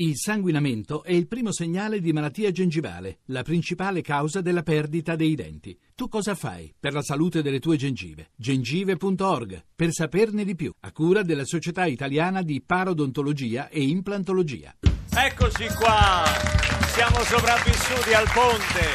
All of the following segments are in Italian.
Il sanguinamento è il primo segnale di malattia gengivale, la principale causa della perdita dei denti. Tu cosa fai per la salute delle tue gengive? gengive.org per saperne di più, a cura della Società Italiana di Parodontologia e Implantologia. Eccoci qua, siamo sopravvissuti al ponte.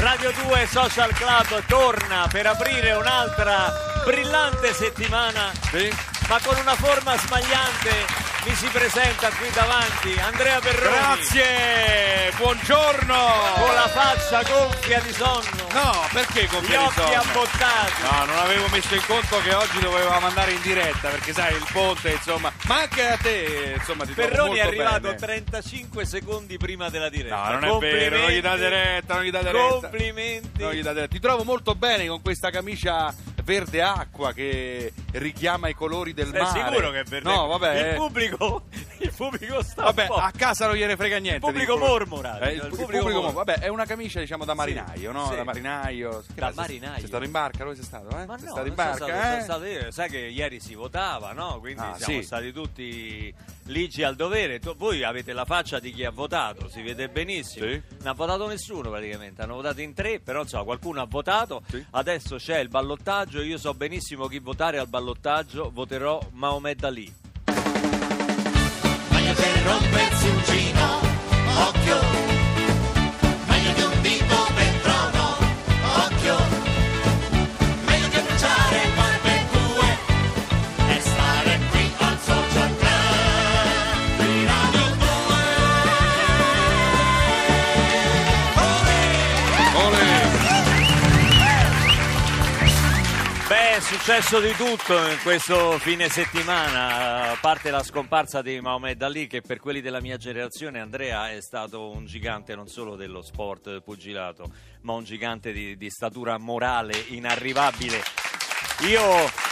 Radio 2 Social Club torna per aprire un'altra brillante settimana, Sì? ma con una forma smagliante. Mi si presenta qui davanti Andrea Perroni. Grazie, buongiorno. Con la faccia gonfia di sonno, No, perché gli gonfia di occhi sonno? abbottati. No, non avevo messo in conto che oggi dovevamo andare in diretta perché sai il ponte insomma, ma anche a te insomma ti Perroni è arrivato bene. 35 secondi prima della diretta. No, non è vero, non gli date retta, non gli date retta. Complimenti. Non gli date retta. Ti trovo molto bene con questa camicia verde acqua che richiama i colori del Sei mare. sicuro che è verde? No, vabbè. Il eh. pubblico, il pubblico sta Vabbè, a casa non gliene frega niente. Il pubblico mormora, Eh, il, il il pubblico pubblico mormora. Vabbè, è una camicia diciamo da marinaio, no? sì. Da marinaio. Da cazzo, marinaio. Sei stato in barca? Dove sei stato? Eh? Ma sei no, stato in barca? stato- eh? stato io. sai che ieri si votava, no? Quindi Ah, siamo sì. stati tutti ligi al dovere. Tu- voi avete la faccia di chi ha votato, si vede benissimo. Sì. Non ha votato nessuno praticamente, hanno votato in tre, però insomma qualcuno ha votato. Sì. Adesso c'è il ballottaggio, io so benissimo chi votare al ballottaggio, voterò Maomed Ali. Che rompersi un gino, successo di tutto in questo fine settimana, a parte la scomparsa di Mohamed Ali che per quelli della mia generazione, Andrea, è stato un gigante non solo dello sport pugilato, ma un gigante di, di statura morale inarrivabile. Io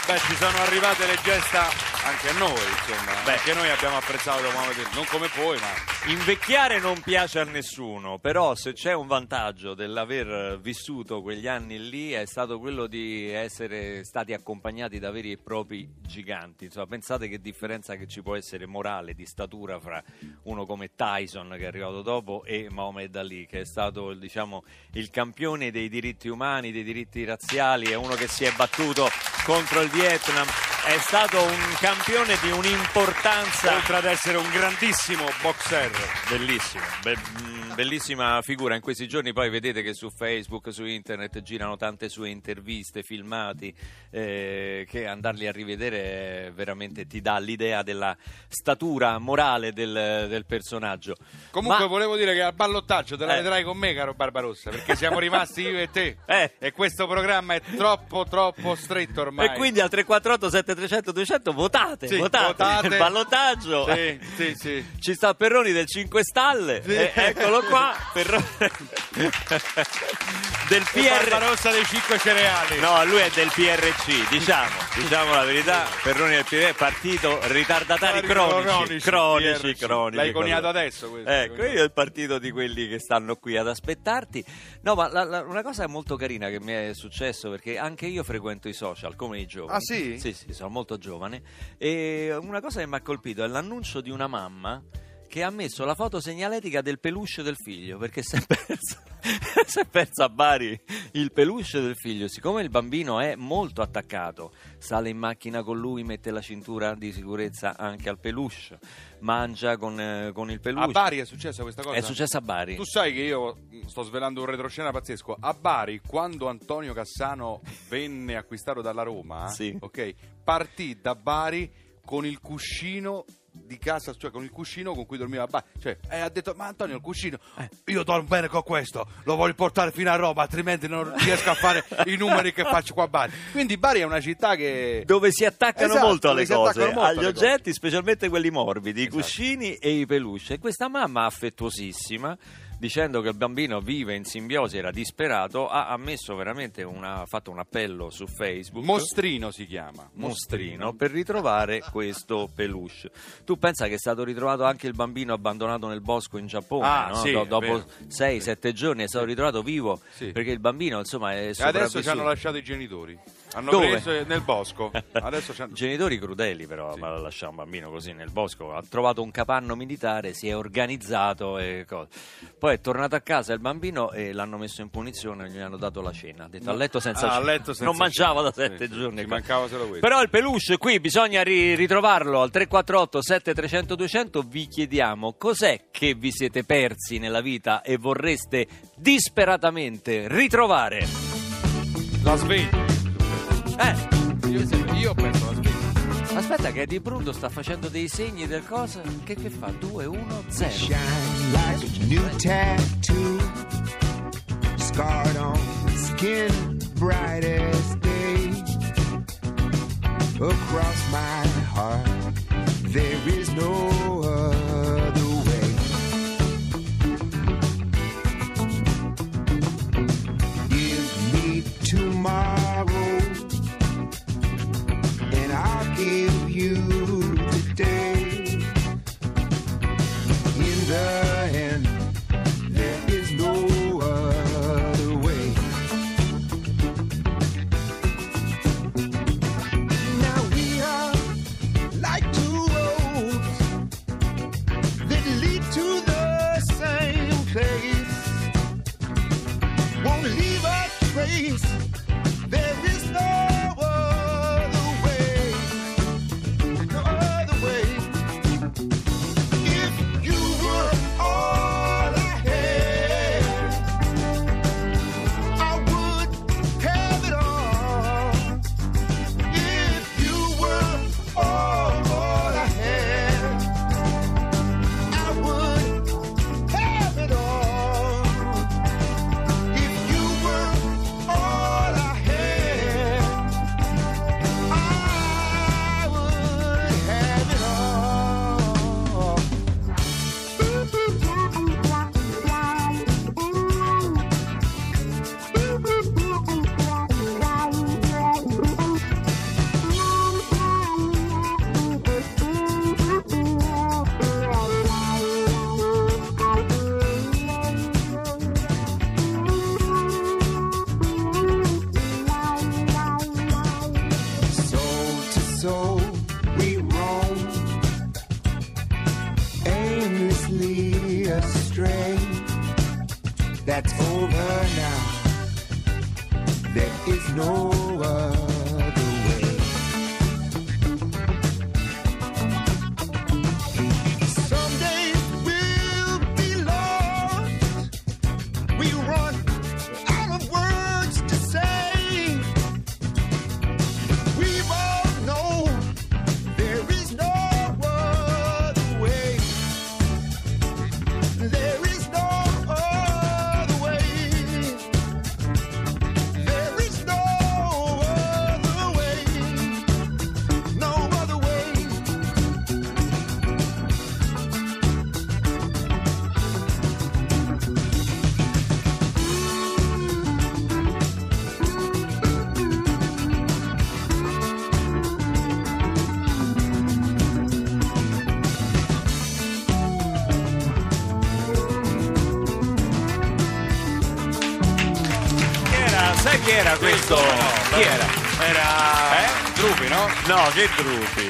Beh, ci sono arrivate le gesta anche a noi, insomma. Beh. Anche noi abbiamo apprezzato Mohamed Ali, non come voi, ma Invecchiare non piace a nessuno, però se c'è un vantaggio dell'aver vissuto quegli anni lì è stato quello di essere stati accompagnati da veri e propri giganti. Insomma, pensate che differenza che ci può essere morale, di statura fra uno come Tyson che è arrivato dopo e Mohamed Ali che è stato diciamo, il campione dei diritti umani, dei diritti razziali, è uno che si è battuto contro il Vietnam, è stato un campione di un'importanza oltre ad essere un grandissimo boxer. Bellissimo, be- mm, bellissima figura. In questi giorni poi vedete che su Facebook, su internet girano tante sue interviste, filmati, eh, che andarli a rivedere eh, veramente ti dà l'idea della statura morale del, del personaggio. Comunque Ma- volevo dire che al ballottaggio te la Eh. vedrai con me, caro Barbarossa, perché siamo rimasti io e te. Eh. E questo programma è troppo, troppo stretto ormai. E quindi al 348 7300 200 votate, Sì, votate, votate. il ballottaggio. Sì, sì, sì. Ci sta Perroni del 5 Stalle, Sì. eh, eccolo qua, Perroni del PR. Barbarossa dei 5 cereali. No, lui è del PRC, diciamo, diciamo la verità, Perroni del PRC, partito ritardatari cronici, cronici, cronici. L'hai coniato adesso questo. Ecco, io il partito di quelli che stanno qui ad aspettarti. No, ma la- la- una cosa molto carina che mi è successo, perché anche io frequento i social, come i giovani. Ah, sì? Sì, sì, sono molto giovane. E una cosa che mi ha colpito è l'annuncio di una mamma che ha messo la foto segnaletica del peluche del figlio, perché si è persa, si è persa a Bari il peluche del figlio. Siccome il bambino è molto attaccato, sale in macchina con lui, mette la cintura di sicurezza anche al peluche, mangia con, eh, con il peluche. A Bari è successa questa cosa? È successo a Bari. Tu sai che io sto svelando un retroscena pazzesco. A Bari, quando Antonio Cassano venne acquistato dalla Roma, Sì. ok, partì da Bari con il cuscino di casa, cioè con il cuscino con cui dormiva a Bari. Cioè, e ha detto: Ma Antonio, il cuscino, Eh. io dormo bene con questo, lo voglio portare fino a Roma, altrimenti non riesco a fare i numeri che faccio qua a Bari. Quindi Bari è una città che. dove si attaccano Esatto, molto alle cose, molto agli alle oggetti, specialmente quelli morbidi, i Esatto. cuscini e i peluche. E questa mamma affettuosissima, dicendo che il bambino vive in simbiosi, era disperato, ha, una, ha fatto un appello su Facebook. Mostrino si chiama. Mostrino per ritrovare questo peluche. Tu pensa che è stato ritrovato anche il bambino abbandonato nel bosco in Giappone? Ah, no? sì, Do- dopo vero. 6-7 giorni è stato ritrovato vivo Sì. perché il bambino insomma è E adesso sopravvissuto. ci hanno lasciato i genitori. Hanno Dove? preso nel bosco. Genitori crudeli però, Sì. ma lasciare un bambino così nel bosco, ha trovato un capanno militare, si è organizzato e cose. Poi è tornato a casa il bambino e l'hanno messo in punizione, gli hanno dato la cena, ha detto a letto senza Ah, cena. letto senza non mangiava da sette Sì, giorni. ci mancava solo questo. Però il peluche qui bisogna ri- ritrovarlo al 348 7300 200 vi chiediamo cos'è che vi siete persi nella vita e vorreste disperatamente ritrovare. La sveglia. Eh, Io, io ho perso la sveglia. aspetta che Eddie Bruno sta facendo dei segni del cosa. Che, che fa? 2, 1, 0. shine like a new tattoo. Scarred on skin, bright as day. Across my heart, there is no other Sai chi era questo? Chi era? Era. Eh? Drupi, no? No, che gruppi.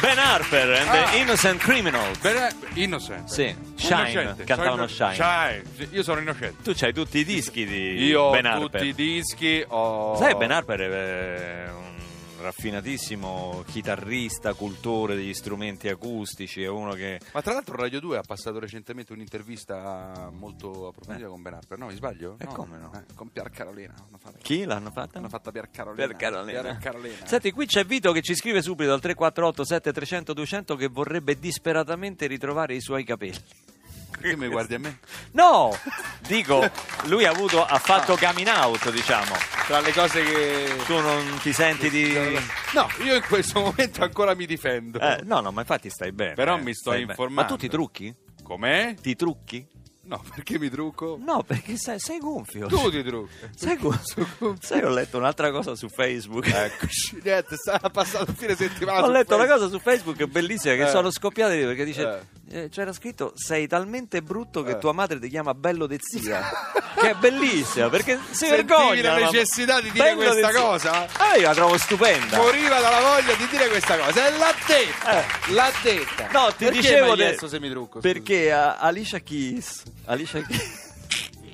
Ben Harper and Ah. the Innocent Criminals. Bene, innocent. Sì, Shine, Innocente. cantavano Sono Shine. Shine. Io sono innocente. Tu c'hai tutti i dischi di Io ho Ben Harper. tutti i dischi, ho... Sai, Ben Harper è un raffinatissimo chitarrista, cultore degli strumenti acustici, è uno che... Ma tra l'altro Radio 2 ha passato recentemente un'intervista molto approfondita con Ben Harper, no? Mi sbaglio? E come no? Eh, con Pier Carolina. Chi l'hanno fatta? hanno fatto Pier Carolina. Per Carolina. Pier Carolina. Senti, qui c'è Vito che ci scrive subito al 348 7300 200 che vorrebbe disperatamente ritrovare i suoi capelli. Perché mi guardi a me? No! Dico, lui ha avuto, ha fatto coming out, diciamo. Tra le cose che... Tu non ti senti di... No, io in questo momento ancora mi difendo. Eh, no, no, ma infatti stai bene. Però eh, mi sto stai bene. informando. Ma tu ti trucchi? Com'è? Ti trucchi? No, perché mi trucco? No, perché sei, sei gonfio. Tu ti trucchi. Sai, gu- sai, ho letto un'altra cosa su Facebook. Eccoci, niente, sta passando il fine settimana. Ho letto una Facebook. cosa su Facebook bellissima che Eh. sono scoppiate lì perché dice Eh. eh, c'era scritto sei talmente brutto che Eh. tua madre ti chiama bello de zia. che è bellissima perché si Sentivi vergogna. la necessità di dire Bello de questa zia. cosa? Ah, io la trovo stupenda. Moriva dalla voglia di dire questa cosa e l'ha detta Eh. l'ha detta No, ti Perché dicevo mi hai de- chiesto se mi trucco scusa? Perché a- Alicia Keys, Alicia Keys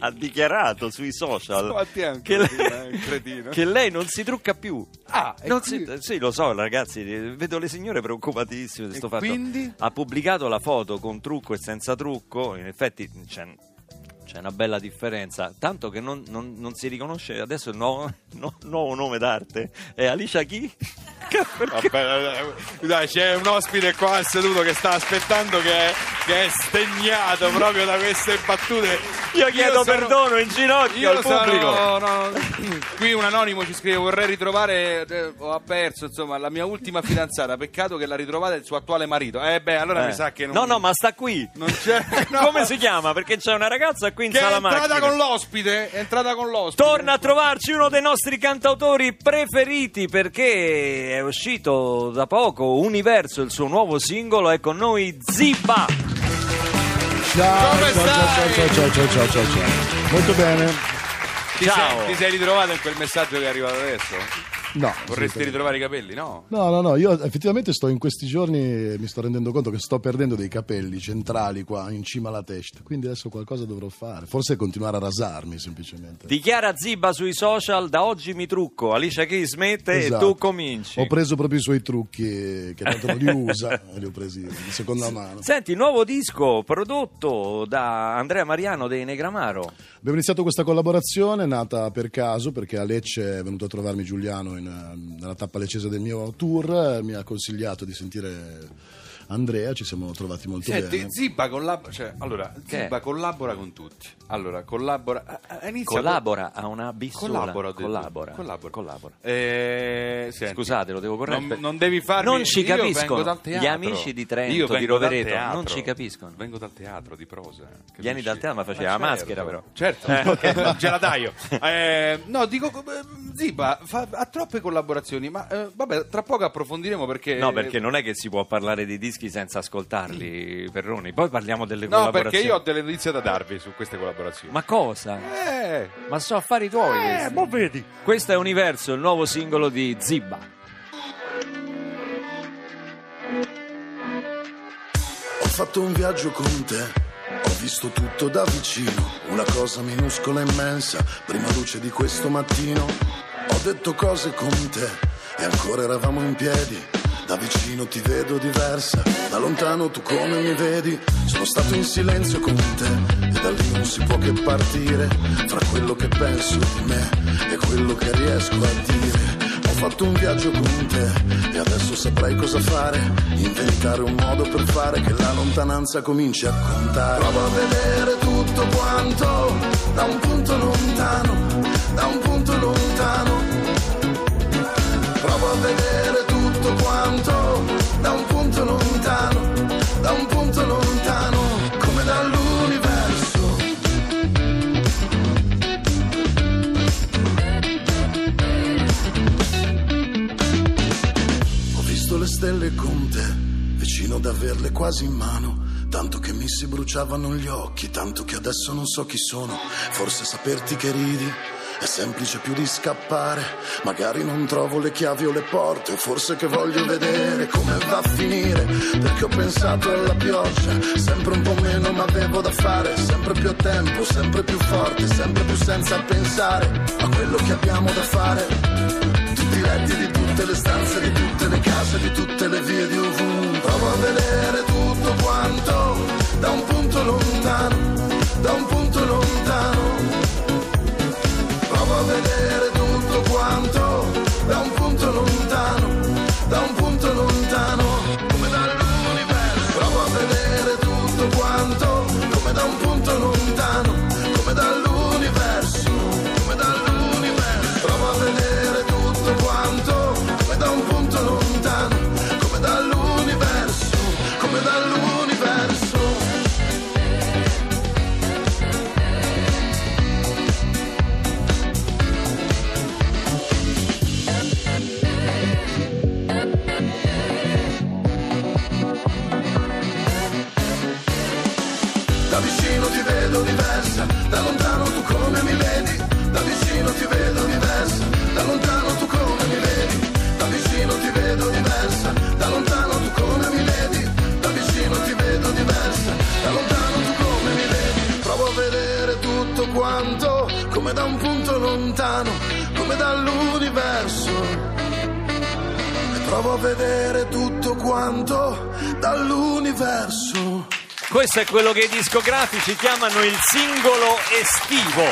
ha dichiarato sui social un che, lei, cretino. che lei non si trucca più. ah si- sì, lo so, ragazzi, eh, vedo le signore preoccupatissime di E sto fatto. quindi? Ha pubblicato la foto con trucco e senza trucco, in effetti c'è, c'è una bella differenza, tanto che non, non- non si riconosce adesso il nuovo, no- nuovo nome d'arte è Alicia chi? Vabbè, eh, dai, c'è un ospite qua seduto che sta aspettando che è, che è stegnato proprio da queste battute. Io chiedo sono- perdono in ginocchio Io al pubblico. sono, no, qui un anonimo ci scrive vorrei ritrovare, eh, ho perso insomma la mia ultima fidanzata, peccato che la ritrovate il suo attuale marito. Eh beh, allora Eh. mi sa che non... No, no, ma sta qui. No. Come si chiama? Perché c'è una ragazza qui in Che è sala entrata macchine. con l'ospite, è entrata con l'ospite. Torna a trovarci uno dei nostri cantautori preferiti perché è uscito da poco Universo, il suo nuovo singolo, è con noi Ziba. Ciao, Come ciao, ciao, stai? ciao, ciao, ciao, ciao, ciao, ciao. Molto bene. Ti Ciao. sei, ti sei ritrovato in quel messaggio che è arrivato adesso? No, Vorresti ritrovare i capelli, no? No, no, no, io effettivamente sto in questi giorni e mi sto rendendo conto che sto perdendo dei capelli centrali qua in cima alla testa, quindi adesso qualcosa dovrò fare, forse continuare a rasarmi semplicemente. Dichiara Ziba sui social, da oggi mi trucco, Alicia Keys smette e Esatto. tu cominci. Ho preso proprio i suoi trucchi che tanto non li usa e li ho presi di seconda mano. Senti, nuovo disco prodotto da Andrea Mariano dei Negramaro. Abbiamo iniziato questa collaborazione nata per caso perché a Lecce è venuto a trovarmi Giuliano in, eh, nella tappa leccese del mio tour, eh, mi ha consigliato di sentire Andrea, ci siamo trovati molto Senti, bene. Ziba collabora, cioè, allora, è? collabora con tutti. Allora, collabora, eh, eh, inizia Collabora a una B sola. Collabora, collabora. Collabora. collabora. Eh, Scusate, lo devo correggere. Non, non devi farmi Non ci capiscono. Gli amici di Trento, di Rovereto, non ci capiscono. Vengo dal teatro di prosa. capisci? Vieni dal teatro, ma faceva certo, la maschera, però. Certo, Eh, ok. gelataio. Eh, no, dico, eh, Ziba fa- ha troppe collaborazioni, ma eh, vabbè, tra poco approfondiremo perché... No, perché non è che si può parlare di dischi senza ascoltarli, Perroni. Poi parliamo delle No, collaborazioni. perché io ho delle notizie da darvi su queste collaborazioni. Ma cosa? Eh, Ma so affari tuoi. eh, questi. mo vedi. Questo è Universo, il nuovo singolo di Zibba. Ho fatto un viaggio con te, ho visto tutto da vicino, una cosa minuscola e immensa, prima luce di questo mattino. Ho detto cose con te e ancora eravamo in piedi. Da vicino ti vedo diversa, da lontano tu come mi vedi. Sono stato in silenzio con te da lì non si può che partire fra quello che penso di me e quello che riesco a dire. Ho fatto un viaggio con te e adesso saprei cosa fare. Inventare un modo per fare che la lontananza cominci a contare. Provo a vedere tutto quanto da un punto lontano, da un punto lontano. Provo a vedere tutto quanto da un punto lontano, da un punto lontano, stelle con te, vicino ad averle quasi in mano. Tanto che mi si bruciavano gli occhi, tanto che adesso non so chi sono. Forse saperti che ridi è semplice più di scappare. Magari non trovo le chiavi o le porte, o forse che voglio vedere come va a finire. Perché ho pensato alla pioggia, sempre un po' meno ma avevo da fare. Sempre più a tempo, sempre più forte, sempre più senza pensare a quello che abbiamo da fare tutti letti di tutte le stanze, di tutte le case, di tutte le vie di ovunque. Provo a vedere tutto quanto da un punto lontano, da un punto lontano. Provo a vedere tutto quanto da un punto lontano, da un punto lontano, vedere tutto quanto dall'universo. Questo è quello che i discografici chiamano il singolo estivo,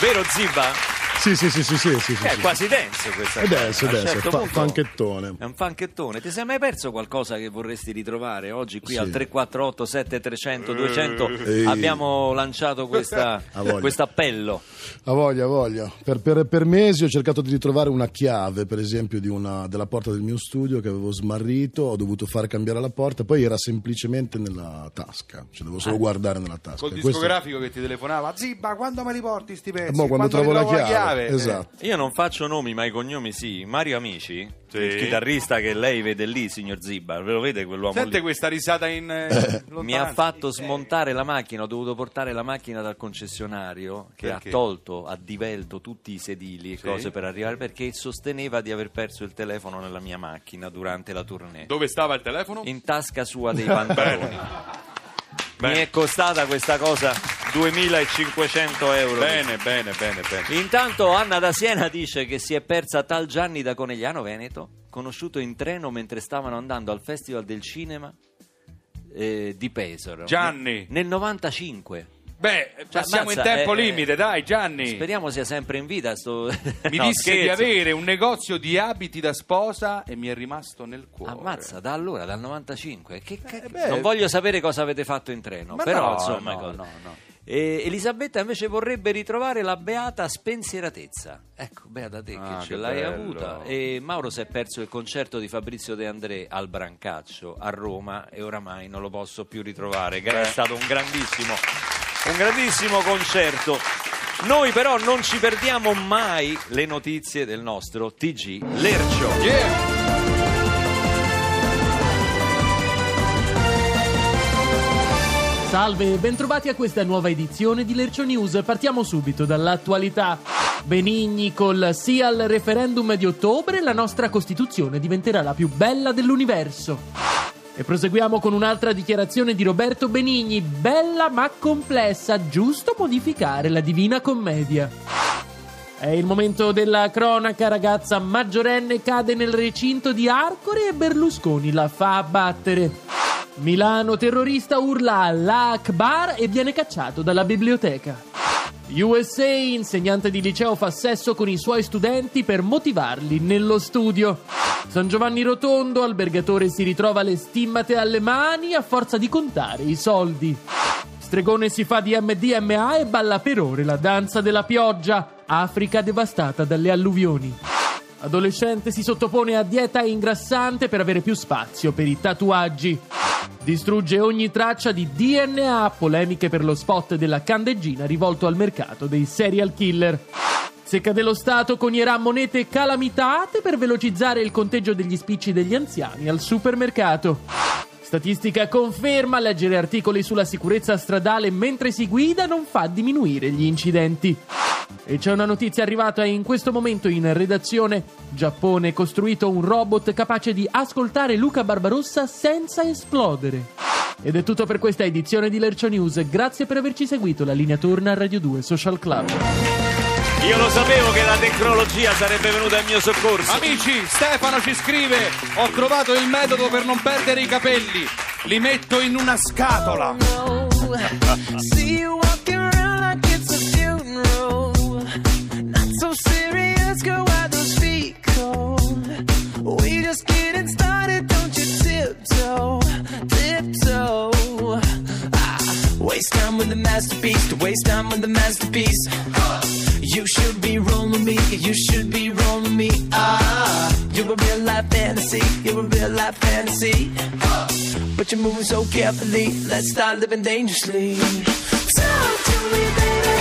vero Ziba? Sì, sì, sì, sì, sì, sì, sì, È sì. quasi dance questa È cosa. dance, è A un dance, certo fa- punto- fanchettone. È un fanchettone. Ti sei mai perso qualcosa che vorresti ritrovare? Oggi qui Sì. al 348 7300 200 Ehi. abbiamo lanciato questa, Ha voglia. questo appello. Ha voglia, ha voglia. Per, per- per mesi ho cercato di ritrovare una chiave, per esempio, di una- della porta del mio studio che avevo smarrito, ho dovuto far cambiare la porta, poi era semplicemente nella tasca, cioè devo Ah. solo guardare nella tasca. Col Questo- discografico che ti telefonava, Zibba, quando me li porti sti pezzi? Eh, boh, quando, trovo la ritrovo chiave, Eh. esatto. Io non faccio nomi, ma i cognomi sì. Mario Amici, Sì. il chitarrista che lei vede lì, signor Zibba, ve lo vede quell'uomo Sente lì? questa risata in eh, Mi ha fatto smontare la macchina, ho dovuto portare la macchina dal concessionario che Perché? ha tolto, ha divelto tutti i sedili e Sì. cose per arrivare perché sosteneva di aver perso il telefono nella mia macchina durante la tournée. Dove stava il telefono? In tasca sua dei pantaloni. Mi è costata questa cosa 2500 euro. Bene, bene, bene, bene. Intanto Anna da Siena dice che si è persa tal Gianni da Conegliano Veneto, conosciuto in treno mentre stavano andando al Festival del Cinema eh, di Pesaro. Gianni. Nel 95. Beh, passiamo ammazza, in tempo eh, limite, dai Gianni. Speriamo sia sempre in vita. Sto... Mi No, disse di scherzo. avere un negozio di abiti da sposa e mi è rimasto nel cuore. Ammazza, da allora, dal 95. Che ca- Eh, beh. non voglio sapere cosa avete fatto in treno, Ma però no, insomma. no, cosa- no, no. E Elisabetta invece vorrebbe ritrovare la beata spensieratezza. Ecco, beata te Ah, che ce che l'hai bello. avuta. E Mauro si è perso il concerto di Fabrizio De André al Brancaccio a Roma e oramai non lo posso più ritrovare. Gra- È stato un grandissimo, un grandissimo concerto. Noi però non ci perdiamo mai le notizie del nostro TG Lercio. Yeah. Salve e bentrovati a questa nuova edizione di Lercio News. Partiamo subito dall'attualità. Benigni col sì al referendum di ottobre, la nostra Costituzione diventerà la più bella dell'universo. E proseguiamo con un'altra dichiarazione di Roberto Benigni, bella ma complessa, giusto modificare la Divina Commedia. È il momento della cronaca, ragazza maggiorenne cade nel recinto di Arcore e Berlusconi la fa abbattere. Milano terrorista urla Allah Akbar e viene cacciato dalla biblioteca. USA insegnante di liceo fa sesso con i suoi studenti per motivarli nello studio. San Giovanni Rotondo, albergatore si ritrova le stimmate alle mani a forza di contare i soldi. Stregone si fa di MDMA e balla per ore la danza della pioggia. Africa devastata dalle alluvioni. Adolescente si sottopone a dieta ingrassante per avere più spazio per i tatuaggi. Distrugge ogni traccia di DNA, polemiche per lo spot della candeggina rivolto al mercato dei serial killer. Secca dello Stato conierà monete calamitate per velocizzare il conteggio degli spicci degli anziani al supermercato. Statistica conferma leggere articoli sulla sicurezza stradale mentre si guida non fa diminuire gli incidenti. E c'è una notizia arrivata in questo momento in redazione. Giappone ha costruito un robot capace di ascoltare Luca Barbarossa senza esplodere. Ed è tutto per questa edizione di Lercio News. Grazie per averci seguito. La linea torna a Radio 2 Social Club. Io lo sapevo che la tecnologia sarebbe venuta in mio soccorso. Amici, Stefano ci scrive: Ho trovato il metodo per non perdere i capelli. Li metto in una scatola. See you you're moving so carefully. Let's start living dangerously. Talk to me, baby.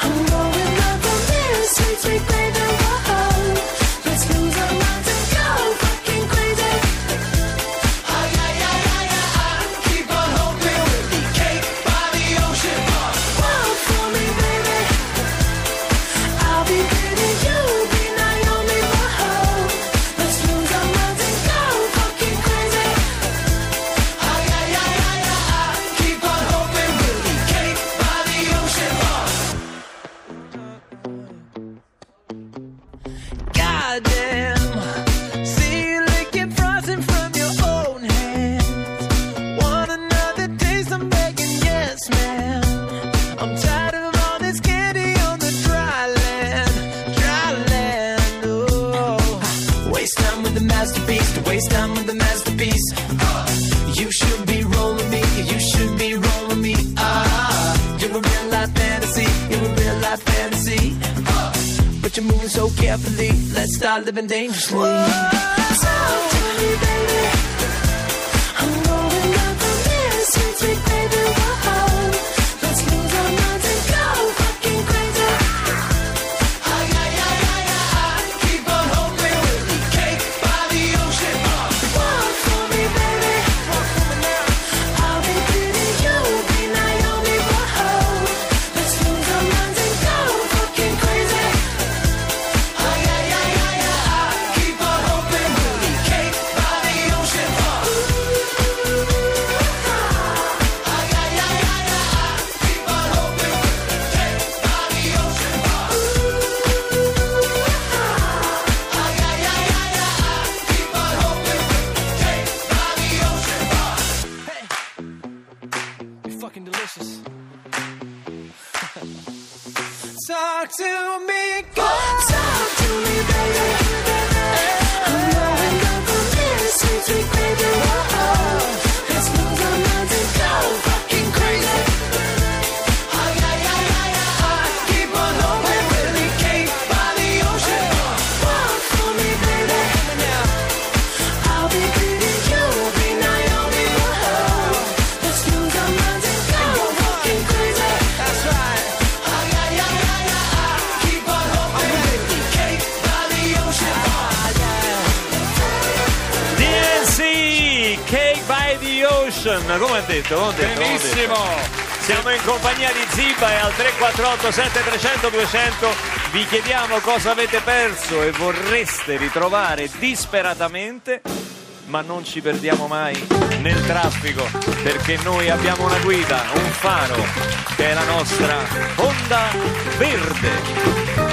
I'm going up on this sweet, sweet baby. carefully. Let's start living dangerously. Whoa, talk to me, baby. Action, come ha detto? Come detto Benissimo! Come siamo in compagnia di Ziba e al 348 7300 200 vi chiediamo cosa avete perso e vorreste ritrovare disperatamente, ma non ci perdiamo mai nel traffico perché noi abbiamo una guida, un faro che è la nostra onda verde.